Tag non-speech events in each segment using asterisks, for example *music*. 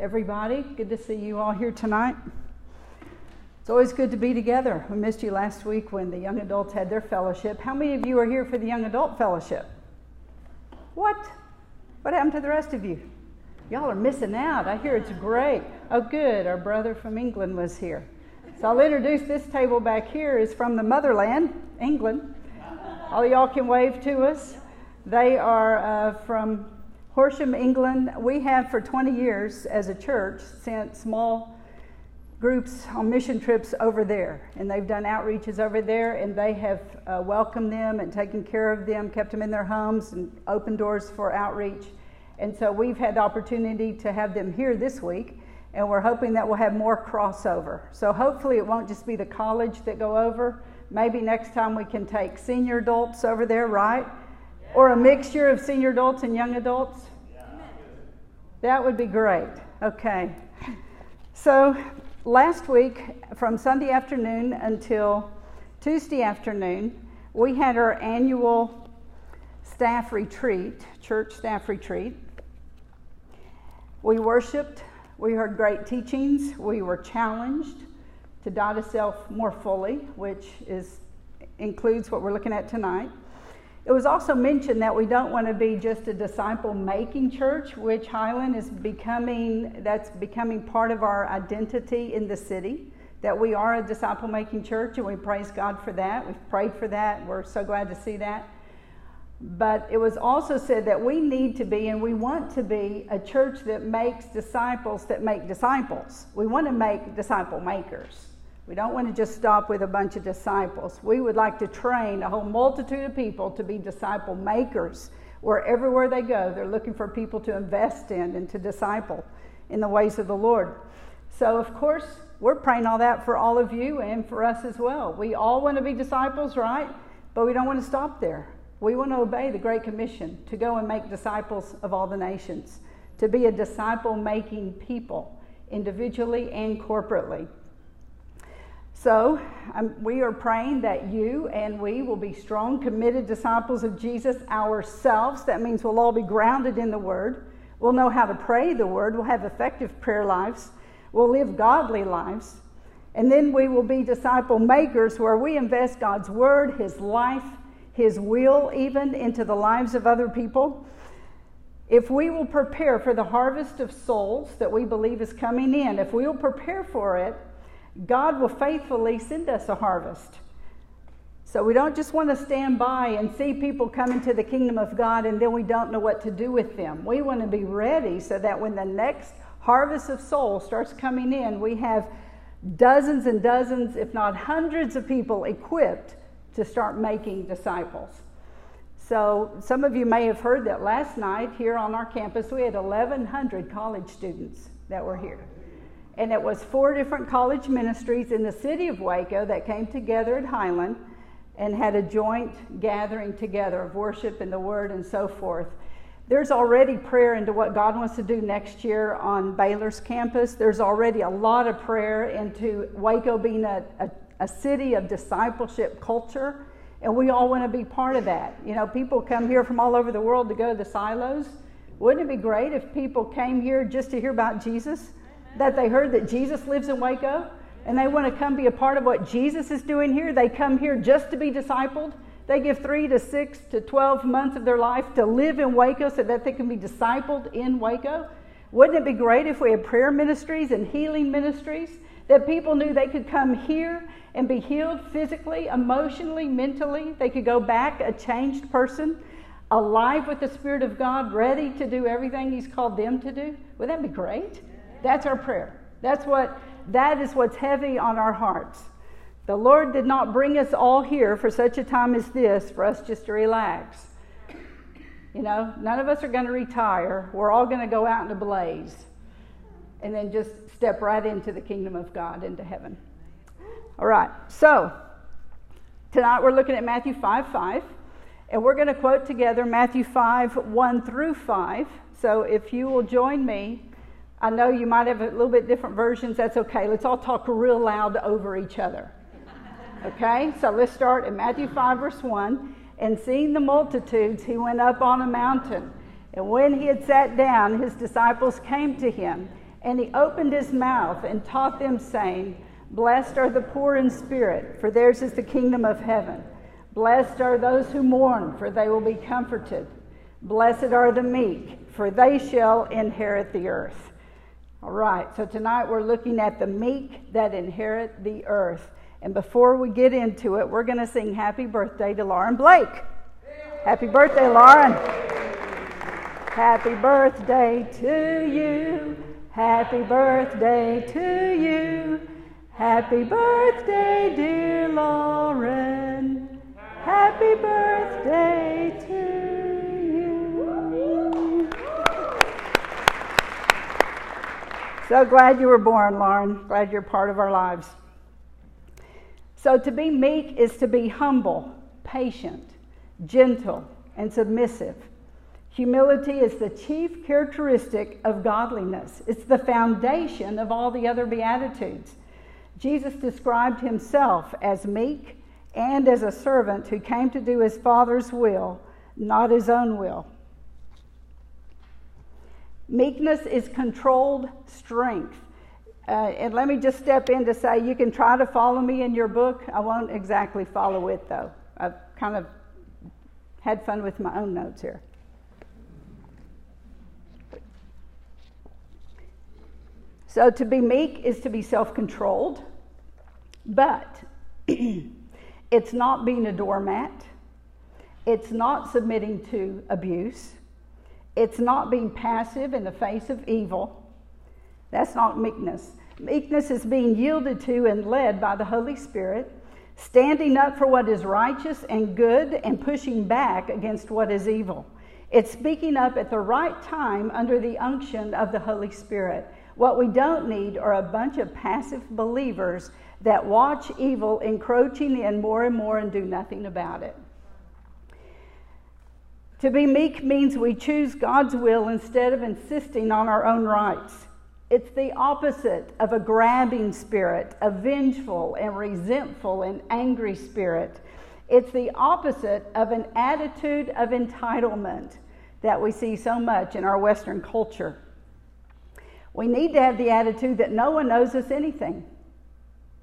everybody. Good to see you all here tonight. It's always good to be together. We missed you last week when the young adults had their fellowship. How many of you are here for the young adult fellowship? What? What happened to the rest of you? Y'all are missing out. I hear it's great. Oh, good. Our brother from England was here. So I'll introduce this table back here is from the motherland, England. All y'all can wave to us. They are uh, from Horsham, England. We have for 20 years as a church sent small groups on mission trips over there, and they've done outreaches over there, and they have uh, welcomed them and taken care of them, kept them in their homes, and opened doors for outreach. And so we've had the opportunity to have them here this week, and we're hoping that we'll have more crossover. So hopefully it won't just be the college that go over. Maybe next time we can take senior adults over there, right? Or a mixture of senior adults and young adults? That would be great. Okay. So last week, from Sunday afternoon until Tuesday afternoon, we had our annual staff retreat, church staff retreat. We worshiped, we heard great teachings, we were challenged to die to self more fully, which is includes what we're looking at tonight. It was also mentioned that we don't want to be just a disciple making church, which Highland is becoming, that's becoming part of our identity in the city, that we are a disciple making church, and we praise God for that. We've prayed for that. We're so glad to see that. But it was also said that we need to be and we want to be a church that makes disciples that make disciples. We want to make disciple makers. We don't want to just stop with a bunch of disciples. We would like to train a whole multitude of people to be disciple makers, where everywhere they go, they're looking for people to invest in and to disciple in the ways of the Lord. So, of course, we're praying all that for all of you and for us as well. We all want to be disciples, right? But we don't want to stop there. We want to obey the Great Commission to go and make disciples of all the nations, to be a disciple making people, individually and corporately. So, um, we are praying that you and we will be strong, committed disciples of Jesus ourselves. That means we'll all be grounded in the Word. We'll know how to pray the Word. We'll have effective prayer lives. We'll live godly lives. And then we will be disciple makers where we invest God's Word, His life, His will, even into the lives of other people. If we will prepare for the harvest of souls that we believe is coming in, if we will prepare for it, God will faithfully send us a harvest. So we don't just want to stand by and see people come into the kingdom of God and then we don't know what to do with them. We want to be ready so that when the next harvest of souls starts coming in, we have dozens and dozens, if not hundreds of people equipped to start making disciples. So some of you may have heard that last night here on our campus we had 1,100 college students that were here and it was four different college ministries in the city of Waco that came together at Highland and had a joint gathering together of worship and the word and so forth. There's already prayer into what God wants to do next year on Baylor's campus. There's already a lot of prayer into Waco being a, a, a city of discipleship culture, and we all want to be part of that. You know, people come here from all over the world to go to the silos. Wouldn't it be great if people came here just to hear about Jesus? That they heard that Jesus lives in Waco and they want to come be a part of what Jesus is doing here. They come here just to be discipled. They give three to six to 12 months of their life to live in Waco so that they can be discipled in Waco. Wouldn't it be great if we had prayer ministries and healing ministries that people knew they could come here and be healed physically, emotionally, mentally? They could go back a changed person, alive with the Spirit of God, ready to do everything He's called them to do. Would that be great? That's our prayer. That's what that is what's heavy on our hearts. The Lord did not bring us all here for such a time as this for us just to relax. You know, none of us are going to retire. We're all going to go out in a blaze and then just step right into the kingdom of God, into heaven. All right, so tonight we're looking at Matthew 5 5, and we're going to quote together Matthew 5 1 through 5. So if you will join me I know you might have a little bit different versions. That's okay. Let's all talk real loud over each other. Okay? So let's start in Matthew 5, verse 1. And seeing the multitudes, he went up on a mountain. And when he had sat down, his disciples came to him. And he opened his mouth and taught them, saying, Blessed are the poor in spirit, for theirs is the kingdom of heaven. Blessed are those who mourn, for they will be comforted. Blessed are the meek, for they shall inherit the earth. All right, so tonight we're looking at the meek that inherit the earth. And before we get into it, we're going to sing happy birthday to Lauren Blake. Happy birthday, Lauren. Happy birthday to you. Happy birthday to you. Happy birthday, dear Lauren. Happy birthday to So glad you were born, Lauren. Glad you're part of our lives. So, to be meek is to be humble, patient, gentle, and submissive. Humility is the chief characteristic of godliness, it's the foundation of all the other Beatitudes. Jesus described himself as meek and as a servant who came to do his Father's will, not his own will. Meekness is controlled strength. Uh, and let me just step in to say you can try to follow me in your book. I won't exactly follow it, though. I've kind of had fun with my own notes here. So, to be meek is to be self controlled, but *clears throat* it's not being a doormat, it's not submitting to abuse, it's not being passive in the face of evil. That's not meekness. Meekness is being yielded to and led by the Holy Spirit, standing up for what is righteous and good and pushing back against what is evil. It's speaking up at the right time under the unction of the Holy Spirit. What we don't need are a bunch of passive believers that watch evil encroaching in more and more and do nothing about it. To be meek means we choose God's will instead of insisting on our own rights. It's the opposite of a grabbing spirit, a vengeful and resentful and angry spirit. It's the opposite of an attitude of entitlement that we see so much in our Western culture. We need to have the attitude that no one knows us anything.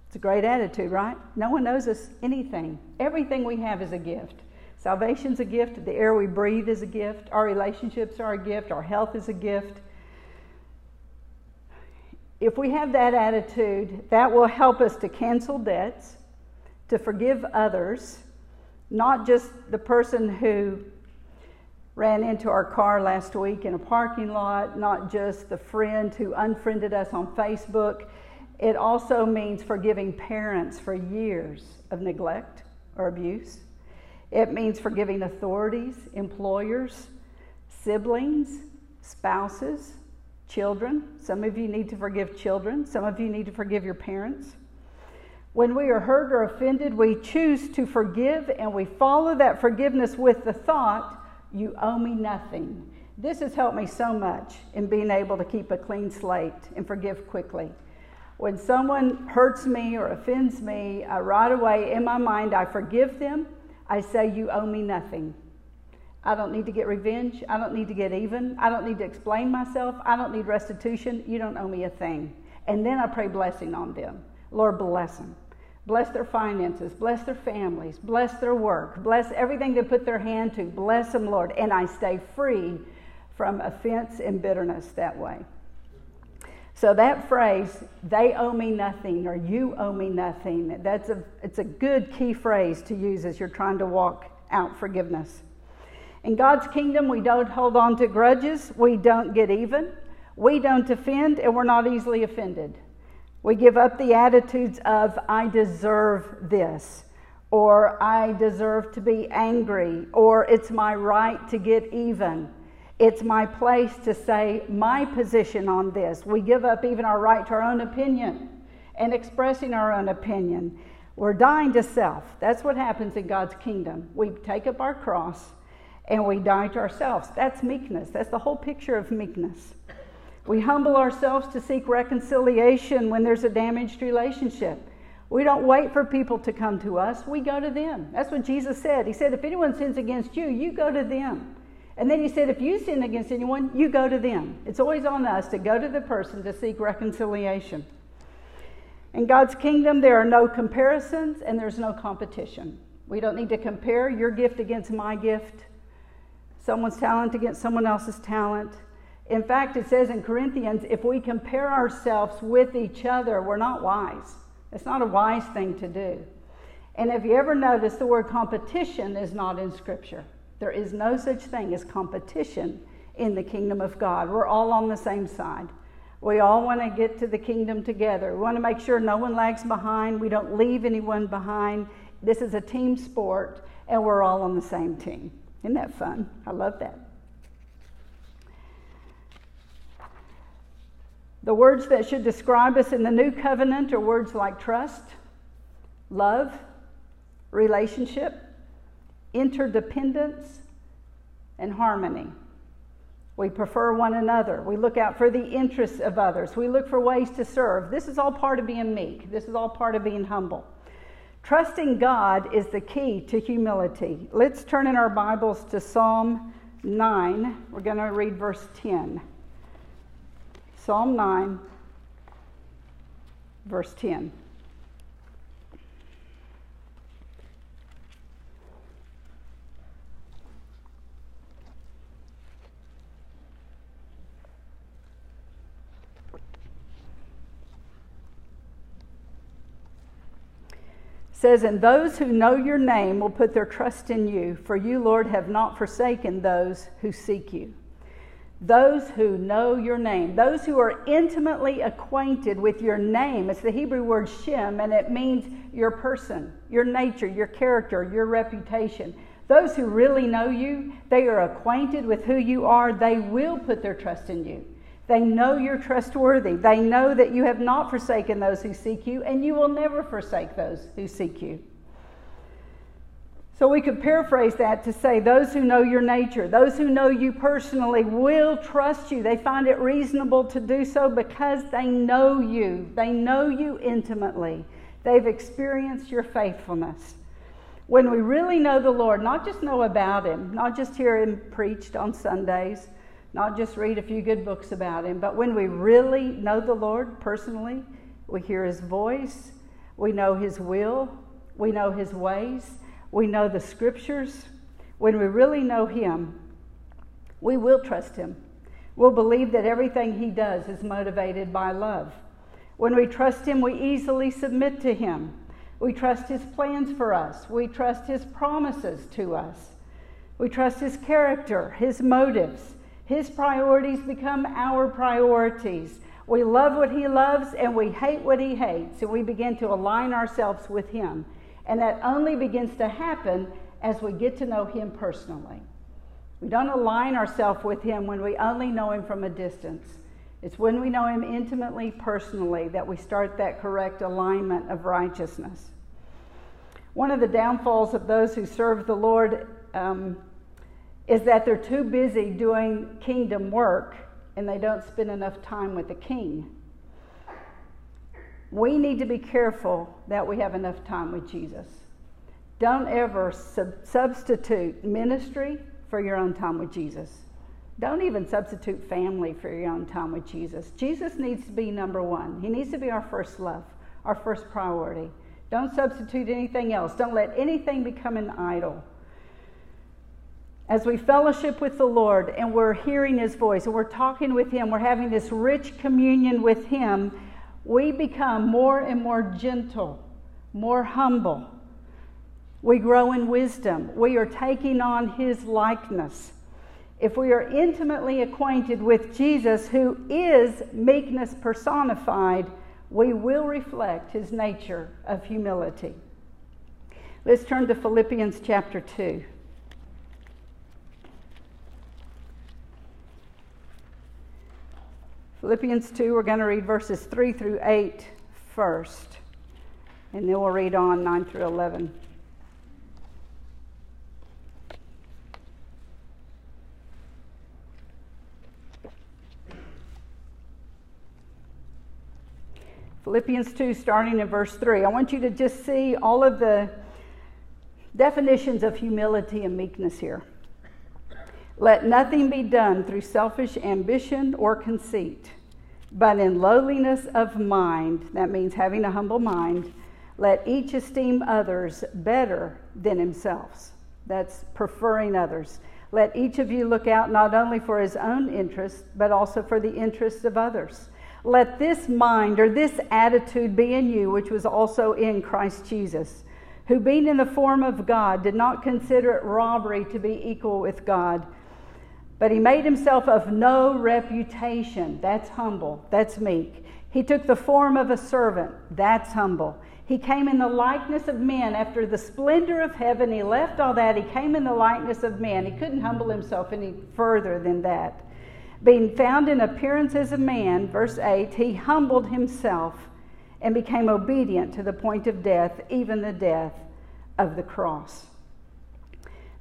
It's a great attitude, right? No one knows us anything. Everything we have is a gift. Salvation's a gift. The air we breathe is a gift. Our relationships are a gift. Our health is a gift if we have that attitude, that will help us to cancel debts, to forgive others, not just the person who ran into our car last week in a parking lot, not just the friend who unfriended us on Facebook. It also means forgiving parents for years of neglect or abuse. It means forgiving authorities, employers, siblings, spouses, Children, some of you need to forgive children, some of you need to forgive your parents. When we are hurt or offended, we choose to forgive and we follow that forgiveness with the thought, You owe me nothing. This has helped me so much in being able to keep a clean slate and forgive quickly. When someone hurts me or offends me, I, right away in my mind, I forgive them. I say, You owe me nothing. I don't need to get revenge. I don't need to get even. I don't need to explain myself. I don't need restitution. You don't owe me a thing. And then I pray blessing on them. Lord, bless them. Bless their finances. Bless their families. Bless their work. Bless everything they put their hand to. Bless them, Lord. And I stay free from offense and bitterness that way. So that phrase, they owe me nothing or you owe me nothing, that's a, it's a good key phrase to use as you're trying to walk out forgiveness. In God's kingdom, we don't hold on to grudges, we don't get even, we don't offend, and we're not easily offended. We give up the attitudes of, I deserve this, or I deserve to be angry, or it's my right to get even. It's my place to say my position on this. We give up even our right to our own opinion and expressing our own opinion. We're dying to self. That's what happens in God's kingdom. We take up our cross and we die to ourselves. That's meekness. That's the whole picture of meekness. We humble ourselves to seek reconciliation when there's a damaged relationship. We don't wait for people to come to us, we go to them. That's what Jesus said. He said, If anyone sins against you, you go to them. And then he said, if you sin against anyone, you go to them. It's always on us to go to the person to seek reconciliation. In God's kingdom, there are no comparisons and there's no competition. We don't need to compare your gift against my gift, someone's talent against someone else's talent. In fact, it says in Corinthians if we compare ourselves with each other, we're not wise. It's not a wise thing to do. And if you ever notice, the word competition is not in Scripture. There is no such thing as competition in the kingdom of God. We're all on the same side. We all want to get to the kingdom together. We want to make sure no one lags behind. We don't leave anyone behind. This is a team sport, and we're all on the same team. Isn't that fun? I love that. The words that should describe us in the new covenant are words like trust, love, relationship, interdependence, and harmony. We prefer one another. We look out for the interests of others. We look for ways to serve. This is all part of being meek. This is all part of being humble. Trusting God is the key to humility. Let's turn in our Bibles to Psalm 9. We're going to read verse 10. Psalm 9, verse 10. Says, And those who know your name will put their trust in you, for you, Lord, have not forsaken those who seek you. Those who know your name, those who are intimately acquainted with your name. It's the Hebrew word Shem, and it means your person, your nature, your character, your reputation. Those who really know you, they are acquainted with who you are, they will put their trust in you. They know you're trustworthy. They know that you have not forsaken those who seek you, and you will never forsake those who seek you. So we could paraphrase that to say those who know your nature, those who know you personally, will trust you. They find it reasonable to do so because they know you. They know you intimately. They've experienced your faithfulness. When we really know the Lord, not just know about Him, not just hear Him preached on Sundays, not just read a few good books about him, but when we really know the Lord personally, we hear his voice, we know his will, we know his ways, we know the scriptures. When we really know him, we will trust him. We'll believe that everything he does is motivated by love. When we trust him, we easily submit to him. We trust his plans for us. We trust his promises to us. We trust his character, his motives. His priorities become our priorities. We love what He loves and we hate what He hates, and we begin to align ourselves with Him. And that only begins to happen as we get to know Him personally. We don't align ourselves with Him when we only know Him from a distance. It's when we know Him intimately, personally, that we start that correct alignment of righteousness. One of the downfalls of those who serve the Lord um, is that they're too busy doing kingdom work and they don't spend enough time with the king. We need to be careful that we have enough time with Jesus. Don't ever sub- substitute ministry for your own time with Jesus. Don't even substitute family for your own time with Jesus. Jesus needs to be number one. He needs to be our first love, our first priority. Don't substitute anything else. Don't let anything become an idol as we fellowship with the Lord and we're hearing His voice and we're talking with Him, we're having this rich communion with Him, we become more and more gentle, more humble. We grow in wisdom. We are taking on His likeness. If we are intimately acquainted with Jesus, who is meekness personified, we will reflect His nature of humility. Let's turn to Philippians chapter 2. Philippians 2, we're going to read verses 3 through 8 first, and then we'll read on 9 through 11. Philippians 2, starting in verse 3. I want you to just see all of the definitions of humility and meekness here. Let nothing be done through selfish ambition or conceit, but in lowliness of mind, that means having a humble mind, let each esteem others better than themselves. That's preferring others. Let each of you look out not only for his own interest, but also for the interests of others. Let this mind or this attitude be in you, which was also in Christ Jesus, who, being in the form of God, did not consider it robbery to be equal with God, but he made himself of no reputation. That's humble, that's meek. He took the form of a servant. That's humble. He came in the likeness of men. After the splendor of heaven, he left all that. He came in the likeness of men. He couldn't humble himself any further than that. Being found in appearance as a man, verse 8, he humbled himself and became obedient to the point of death, even the death of the cross.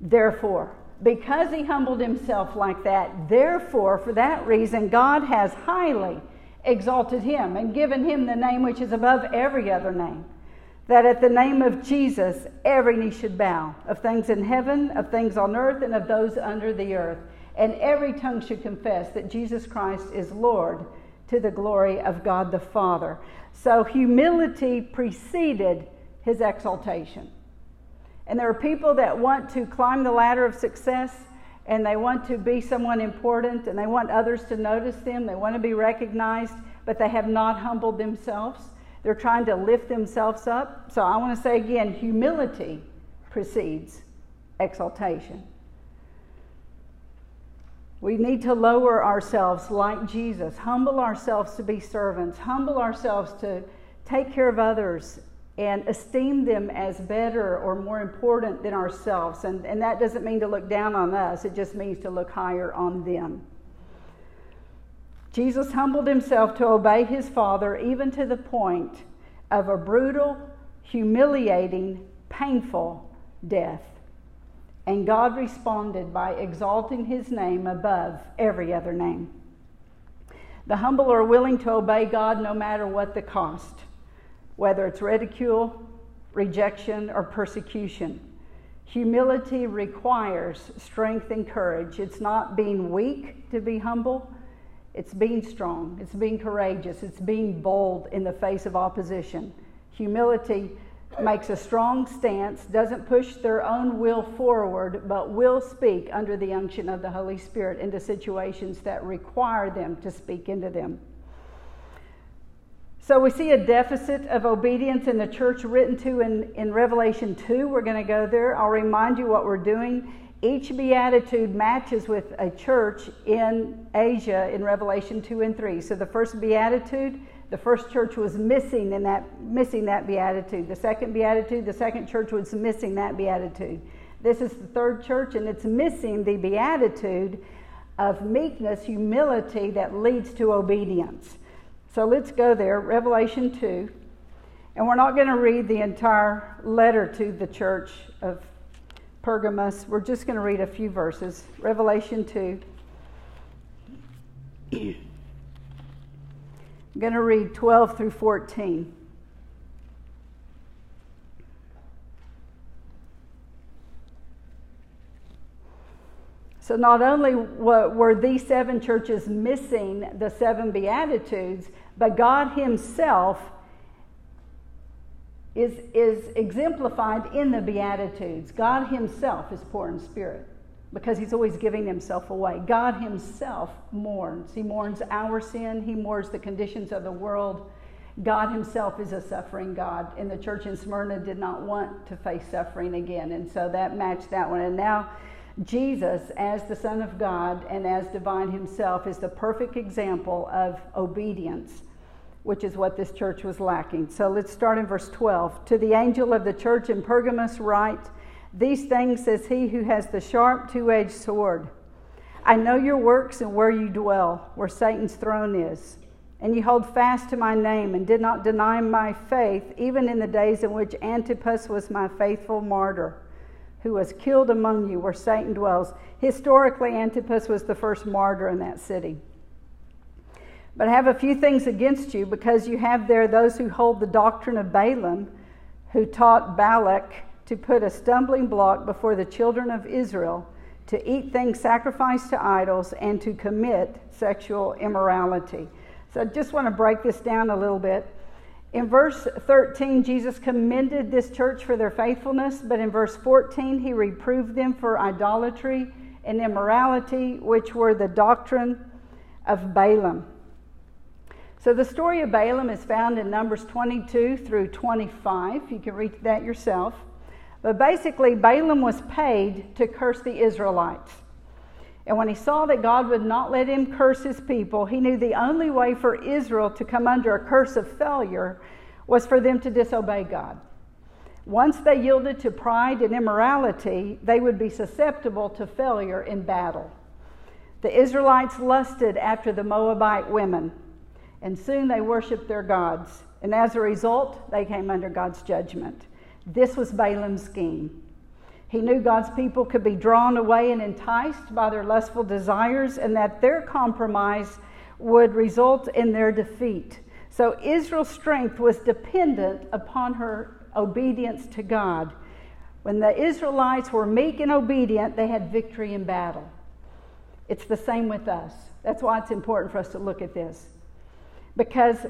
Therefore, because he humbled himself like that, therefore, for that reason, God has highly exalted him and given him the name which is above every other name that at the name of Jesus, every knee should bow, of things in heaven, of things on earth, and of those under the earth. And every tongue should confess that Jesus Christ is Lord to the glory of God the Father. So humility preceded his exaltation. And there are people that want to climb the ladder of success and they want to be someone important and they want others to notice them, they want to be recognized, but they have not humbled themselves. They're trying to lift themselves up. So I want to say again humility precedes exaltation. We need to lower ourselves like Jesus, humble ourselves to be servants, humble ourselves to take care of others and esteem them as better or more important than ourselves. And, and that doesn't mean to look down on us, it just means to look higher on them. Jesus humbled himself to obey his Father even to the point of a brutal, humiliating, painful death. And God responded by exalting his name above every other name. The humble are willing to obey God no matter what the cost, whether it's ridicule, rejection, or persecution. Humility requires strength and courage. It's not being weak to be humble, it's being strong, it's being courageous, it's being bold in the face of opposition. Humility makes a strong stance, doesn't push their own will forward, but will speak under the unction of the Holy Spirit into situations that require them to speak into them. So we see a deficit of obedience in the church written to in, in Revelation 2. We're going to go there. I'll remind you what we're doing each beatitude matches with a church in Asia in Revelation 2 and 3. So the first beatitude, the first church was missing in that missing that beatitude. The second beatitude, the second church was missing that beatitude. This is the third church and it's missing the beatitude of meekness, humility that leads to obedience. So let's go there, Revelation 2. And we're not going to read the entire letter to the church of Pergamos. We're just going to read a few verses. Revelation 2. I'm going to read 12 through 14. So, not only were these seven churches missing the seven Beatitudes, but God Himself is, is exemplified in the Beatitudes. God Himself is poor in spirit because He's always giving Himself away. God Himself mourns. He mourns our sin, He mourns the conditions of the world. God Himself is a suffering God, and the church in Smyrna did not want to face suffering again, and so that matched that one. And now, Jesus, as the Son of God and as divine Himself, is the perfect example of obedience which is what this church was lacking. So let's start in verse 12. To the angel of the church in Pergamos, write, These things says he who has the sharp two edged sword. I know your works and where you dwell, where Satan's throne is. And you hold fast to my name and did not deny my faith, even in the days in which Antipas was my faithful martyr, who was killed among you where Satan dwells. Historically, Antipas was the first martyr in that city. But I have a few things against you because you have there those who hold the doctrine of Balaam, who taught Balak to put a stumbling block before the children of Israel to eat things sacrificed to idols, and to commit sexual immorality. So I just want to break this down a little bit. In verse 13, Jesus commended this church for their faithfulness, but in verse 14, he reproved them for idolatry and immorality, which were the doctrine of Balaam. So the story of Balaam is found in Numbers 22 through 25. You can read that yourself. But basically, Balaam was paid to curse the Israelites. And when he saw that God would not let him curse his people, he knew the only way for Israel to come under a curse of failure was for them to disobey God. Once they yielded to pride and immorality, they would be susceptible to failure in battle. The Israelites lusted after the Moabite women, and soon they worshiped their gods. And as a result, they came under God's judgment. This was Balaam's scheme. He knew God's people could be drawn away and enticed by their lustful desires, and that their compromise would result in their defeat. So Israel's strength was dependent upon her obedience to God. When the Israelites were meek and obedient, they had victory in battle. It's the same with us. That's why it's important for us to look at this. Because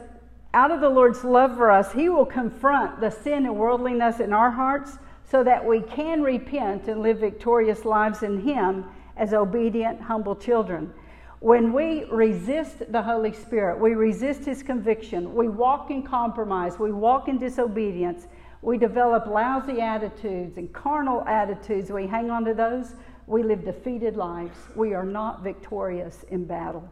out of the Lord's love for us, He will confront the sin and worldliness in our hearts so that we can repent and live victorious lives in Him as obedient, humble children. When we resist the Holy Spirit, we resist His conviction, we walk in compromise, we walk in disobedience, we develop lousy attitudes and carnal attitudes, we hang on to those, we live defeated lives. We are not victorious in battle.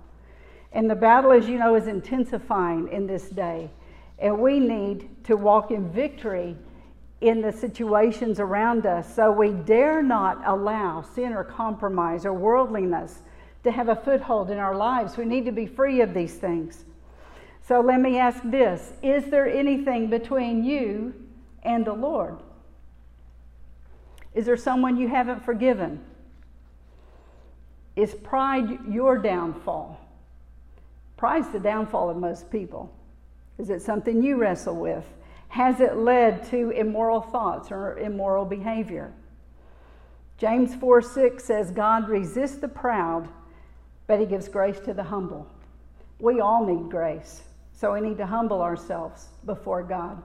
And the battle, as you know, is intensifying in this day. And we need to walk in victory in the situations around us. So we dare not allow sin or compromise or worldliness to have a foothold in our lives. We need to be free of these things. So let me ask this Is there anything between you and the Lord? Is there someone you haven't forgiven? Is pride your downfall? Pride's the downfall of most people. Is it something you wrestle with? Has it led to immoral thoughts or immoral behavior? James 4 6 says, God resists the proud, but he gives grace to the humble. We all need grace, so we need to humble ourselves before God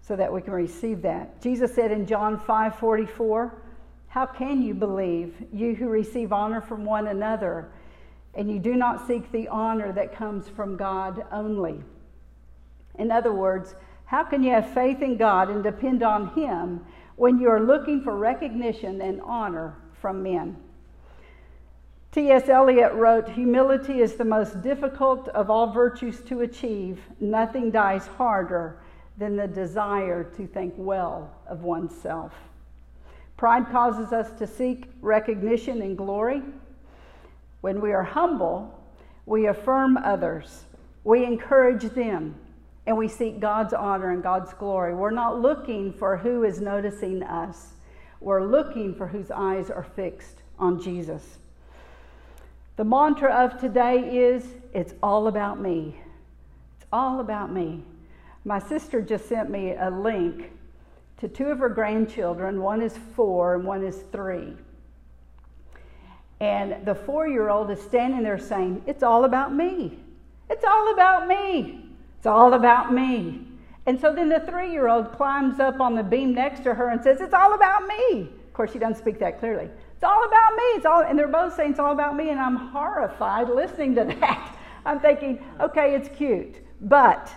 so that we can receive that. Jesus said in John 5 44, How can you believe, you who receive honor from one another, and you do not seek the honor that comes from God only? In other words, how can you have faith in God and depend on Him when you are looking for recognition and honor from men? T.S. Eliot wrote Humility is the most difficult of all virtues to achieve. Nothing dies harder than the desire to think well of oneself. Pride causes us to seek recognition and glory. When we are humble, we affirm others, we encourage them, and we seek God's honor and God's glory. We're not looking for who is noticing us, we're looking for whose eyes are fixed on Jesus. The mantra of today is it's all about me. It's all about me. My sister just sent me a link to two of her grandchildren. One is four and one is three. And the four year old is standing there saying, It's all about me. It's all about me. It's all about me. And so then the three year old climbs up on the beam next to her and says, It's all about me. Of course, she doesn't speak that clearly. It's all about me. It's all, and they're both saying it's all about me, and I'm horrified listening to *laughs* that. I'm thinking, okay, it's cute, but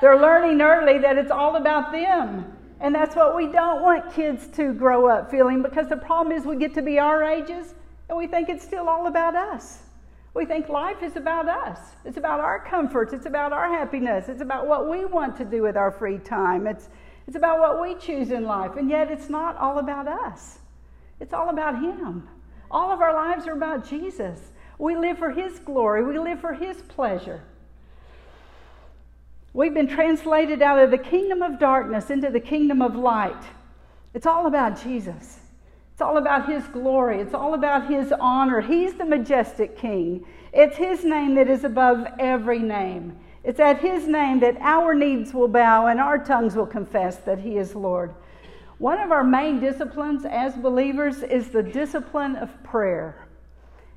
they're learning early that it's all about them. And that's what we don't want kids to grow up feeling because the problem is we get to be our ages and we think it's still all about us. We think life is about us. It's about our comforts. It's about our happiness. It's about what we want to do with our free time. It's, it's about what we choose in life. And yet, it's not all about us, it's all about Him. All of our lives are about Jesus. We live for His glory, we live for His pleasure. We've been translated out of the kingdom of darkness into the kingdom of light. It's all about Jesus. It's all about His glory. It's all about His honor. He's the majestic King. It's His name that is above every name. It's at His name that our needs will bow and our tongues will confess that He is Lord. One of our main disciplines as believers is the discipline of prayer.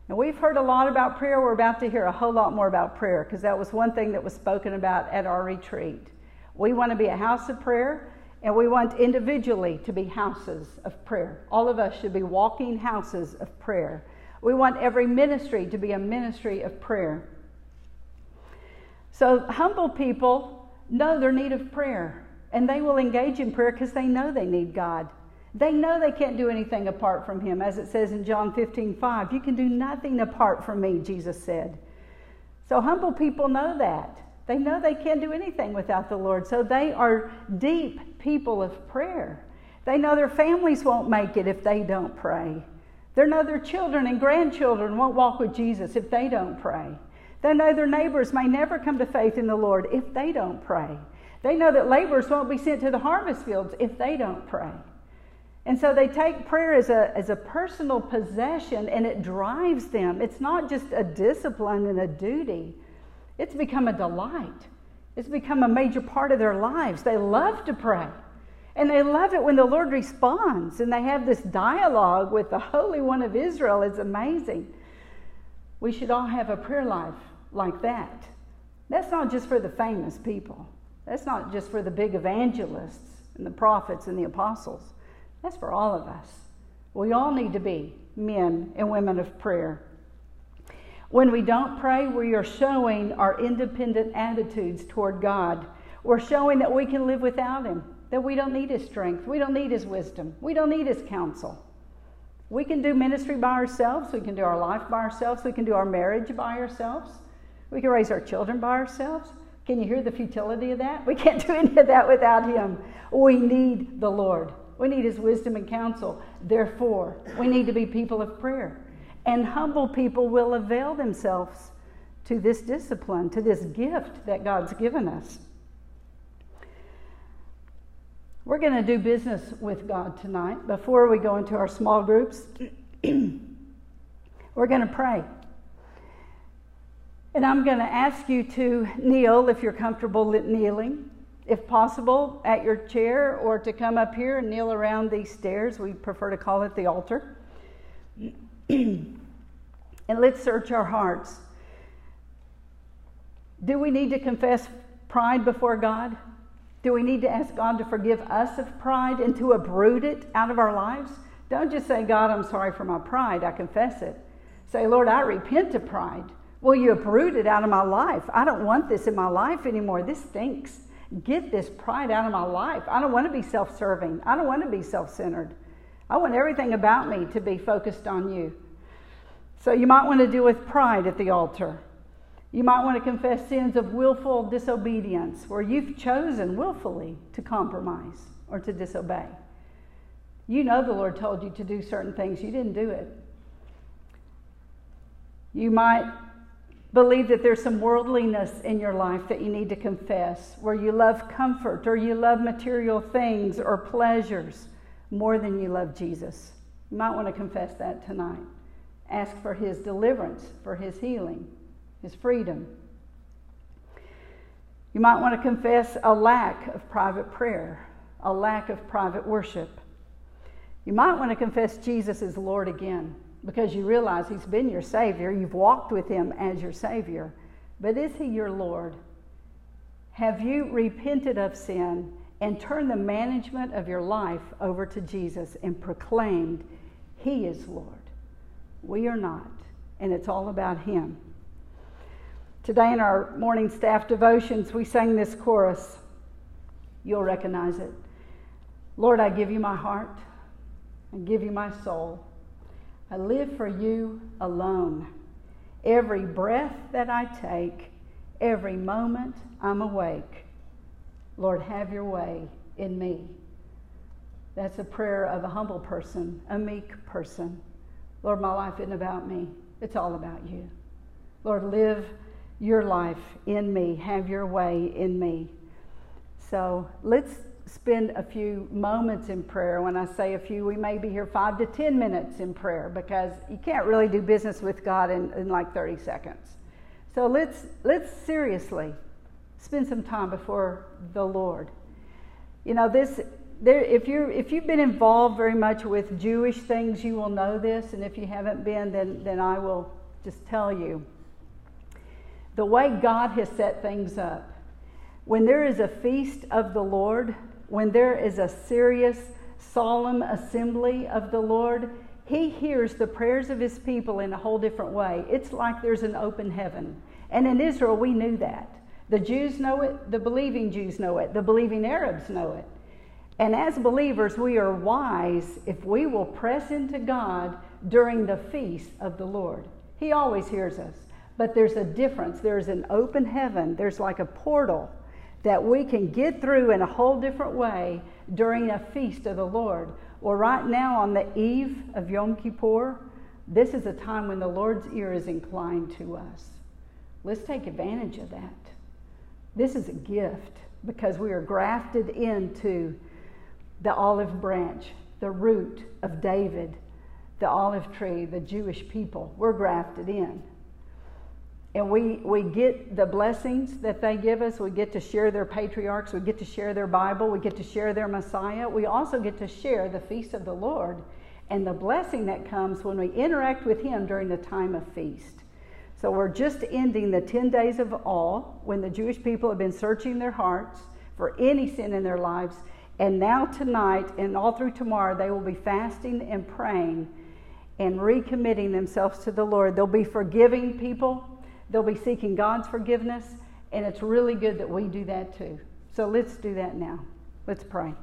And we've heard a lot about prayer. We're about to hear a whole lot more about prayer because that was one thing that was spoken about at our retreat. We want to be a house of prayer, and we want individually to be houses of prayer. All of us should be walking houses of prayer. We want every ministry to be a ministry of prayer. So, humble people know their need of prayer, and they will engage in prayer because they know they need God. They know they can't do anything apart from Him, as it says in John 15 5. You can do nothing apart from me, Jesus said. So, humble people know that. They know they can't do anything without the Lord. So, they are deep people of prayer. They know their families won't make it if they don't pray. They know their children and grandchildren won't walk with Jesus if they don't pray. They know their neighbors may never come to faith in the Lord if they don't pray. They know that laborers won't be sent to the harvest fields if they don't pray. And so they take prayer as a, as a personal possession and it drives them. It's not just a discipline and a duty, it's become a delight. It's become a major part of their lives. They love to pray. And they love it when the Lord responds and they have this dialogue with the Holy One of Israel. It's amazing. We should all have a prayer life like that. That's not just for the famous people, that's not just for the big evangelists and the prophets and the apostles. That's for all of us. We all need to be men and women of prayer. When we don't pray, we are showing our independent attitudes toward God. We're showing that we can live without Him that we don't need his strength, we don't need his wisdom, we don't need his counsel. We can do ministry by ourselves, we can do our life by ourselves, we can do our marriage by ourselves, we can raise our children by ourselves. Can you hear the futility of that? We can't do any of that without him. We need the Lord. We need his wisdom and counsel. Therefore, we need to be people of prayer. And humble people will avail themselves to this discipline, to this gift that God's given us. We're going to do business with God tonight. Before we go into our small groups, *clears throat* we're going to pray. And I'm going to ask you to kneel if you're comfortable kneeling, if possible, at your chair, or to come up here and kneel around these stairs. We prefer to call it the altar. *clears throat* and let's search our hearts. Do we need to confess pride before God? Do we need to ask God to forgive us of pride and to uproot it out of our lives? Don't just say, God, I'm sorry for my pride. I confess it. Say, Lord, I repent of pride. Will you uproot it out of my life? I don't want this in my life anymore. This stinks. Get this pride out of my life. I don't want to be self serving. I don't want to be self centered. I want everything about me to be focused on you. So you might want to deal with pride at the altar. You might want to confess sins of willful disobedience, where you've chosen willfully to compromise or to disobey. You know the Lord told you to do certain things, you didn't do it. You might believe that there's some worldliness in your life that you need to confess, where you love comfort or you love material things or pleasures more than you love Jesus. You might want to confess that tonight. Ask for His deliverance, for His healing his freedom. You might want to confess a lack of private prayer, a lack of private worship. You might want to confess Jesus is Lord again because you realize He's been your Savior. You've walked with Him as your Savior. But is He your Lord? Have you repented of sin and turned the management of your life over to Jesus and proclaimed, He is Lord? We are not, and it's all about Him. Today in our morning staff devotions, we sang this chorus. You'll recognize it. Lord, I give you my heart. I give you my soul. I live for you alone. Every breath that I take, every moment I'm awake. Lord, have your way in me. That's a prayer of a humble person, a meek person. Lord, my life isn't about me, it's all about you. Lord, live your life in me, have your way in me. So let's spend a few moments in prayer. When I say a few, we may be here five to 10 minutes in prayer because you can't really do business with God in, in like 30 seconds. So let's, let's seriously spend some time before the Lord. You know, this, there, if, you if you've been involved very much with Jewish things, you will know this. And if you haven't been, then, then I will just tell you. The way God has set things up, when there is a feast of the Lord, when there is a serious, solemn assembly of the Lord, He hears the prayers of His people in a whole different way. It's like there's an open heaven. And in Israel, we knew that. The Jews know it, the believing Jews know it, the believing Arabs know it. And as believers, we are wise if we will press into God during the feast of the Lord. He always hears us. But there's a difference. There's an open heaven, there's like a portal that we can get through in a whole different way during a feast of the Lord. Well, right now, on the eve of Yom Kippur, this is a time when the Lord's ear is inclined to us. Let's take advantage of that. This is a gift because we are grafted into the olive branch, the root of David, the olive tree, the Jewish people. We're grafted in. And we, we get the blessings that they give us. We get to share their patriarchs. We get to share their Bible. We get to share their Messiah. We also get to share the feast of the Lord and the blessing that comes when we interact with Him during the time of feast. So we're just ending the 10 days of awe when the Jewish people have been searching their hearts for any sin in their lives. And now, tonight, and all through tomorrow, they will be fasting and praying and recommitting themselves to the Lord. They'll be forgiving people, they'll be seeking God's forgiveness, and it's really good that we do that too. So let's do that now. Let's pray.